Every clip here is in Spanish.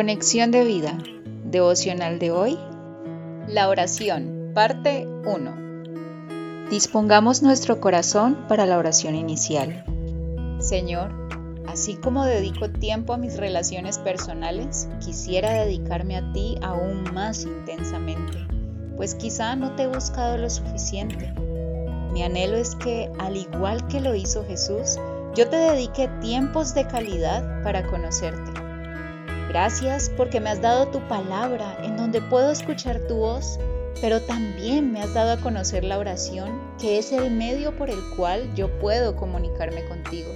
Conexión de vida. Devocional de hoy. La oración, parte 1. Dispongamos nuestro corazón para la oración inicial. Señor, así como dedico tiempo a mis relaciones personales, quisiera dedicarme a ti aún más intensamente, pues quizá no te he buscado lo suficiente. Mi anhelo es que, al igual que lo hizo Jesús, yo te dedique tiempos de calidad para conocerte. Gracias porque me has dado tu palabra en donde puedo escuchar tu voz, pero también me has dado a conocer la oración, que es el medio por el cual yo puedo comunicarme contigo.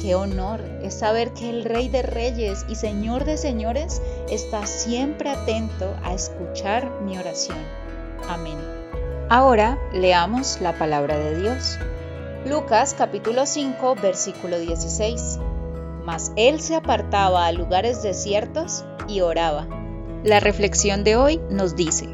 Qué honor es saber que el Rey de Reyes y Señor de Señores está siempre atento a escuchar mi oración. Amén. Ahora leamos la palabra de Dios. Lucas capítulo 5 versículo 16. Mas él se apartaba a lugares desiertos y oraba. La reflexión de hoy nos dice,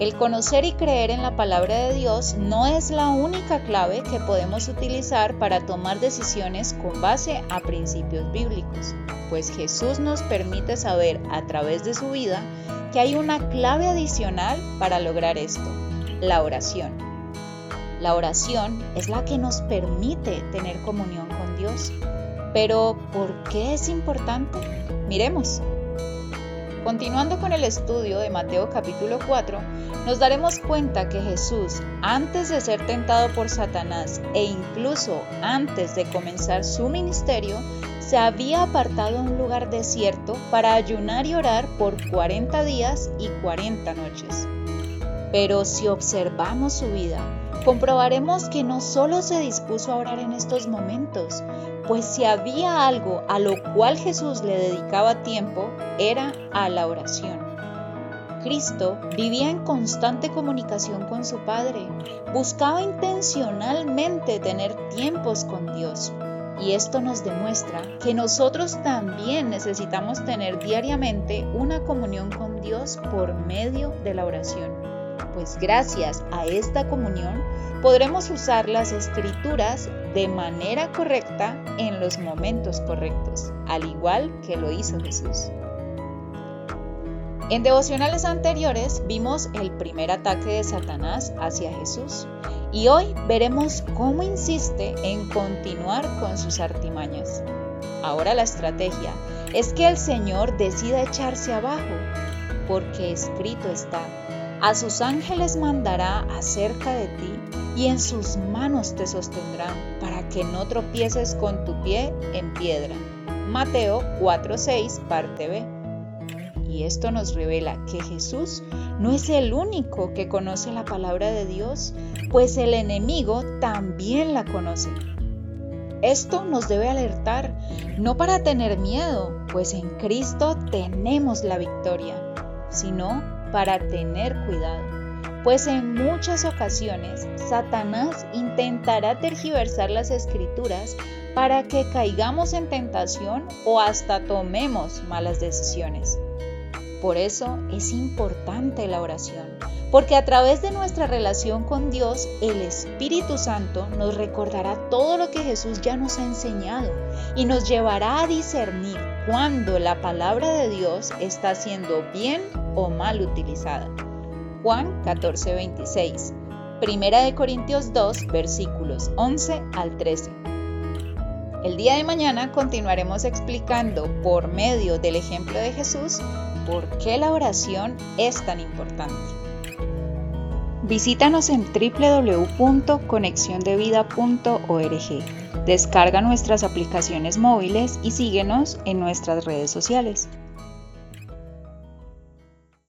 el conocer y creer en la palabra de Dios no es la única clave que podemos utilizar para tomar decisiones con base a principios bíblicos, pues Jesús nos permite saber a través de su vida que hay una clave adicional para lograr esto, la oración. La oración es la que nos permite tener comunión con Dios. Pero, ¿por qué es importante? Miremos. Continuando con el estudio de Mateo capítulo 4, nos daremos cuenta que Jesús, antes de ser tentado por Satanás e incluso antes de comenzar su ministerio, se había apartado a un lugar desierto para ayunar y orar por 40 días y 40 noches. Pero si observamos su vida, comprobaremos que no solo se dispuso a orar en estos momentos, pues si había algo a lo cual Jesús le dedicaba tiempo, era a la oración. Cristo vivía en constante comunicación con su Padre, buscaba intencionalmente tener tiempos con Dios. Y esto nos demuestra que nosotros también necesitamos tener diariamente una comunión con Dios por medio de la oración pues gracias a esta comunión podremos usar las escrituras de manera correcta en los momentos correctos, al igual que lo hizo Jesús. En devocionales anteriores vimos el primer ataque de Satanás hacia Jesús y hoy veremos cómo insiste en continuar con sus artimañas. Ahora la estrategia es que el Señor decida echarse abajo, porque escrito está, a sus ángeles mandará acerca de ti y en sus manos te sostendrán para que no tropieces con tu pie en piedra. Mateo 4:6 parte B. Y esto nos revela que Jesús no es el único que conoce la palabra de Dios, pues el enemigo también la conoce. Esto nos debe alertar, no para tener miedo, pues en Cristo tenemos la victoria, sino para tener cuidado, pues en muchas ocasiones Satanás intentará tergiversar las escrituras para que caigamos en tentación o hasta tomemos malas decisiones. Por eso es importante la oración, porque a través de nuestra relación con Dios, el Espíritu Santo nos recordará todo lo que Jesús ya nos ha enseñado y nos llevará a discernir cuando la palabra de Dios está siendo bien o mal utilizada. Juan 14:26. Primera de Corintios 2, versículos 11 al 13. El día de mañana continuaremos explicando por medio del ejemplo de Jesús por qué la oración es tan importante. Visítanos en www.conexiondevida.org. Descarga nuestras aplicaciones móviles y síguenos en nuestras redes sociales.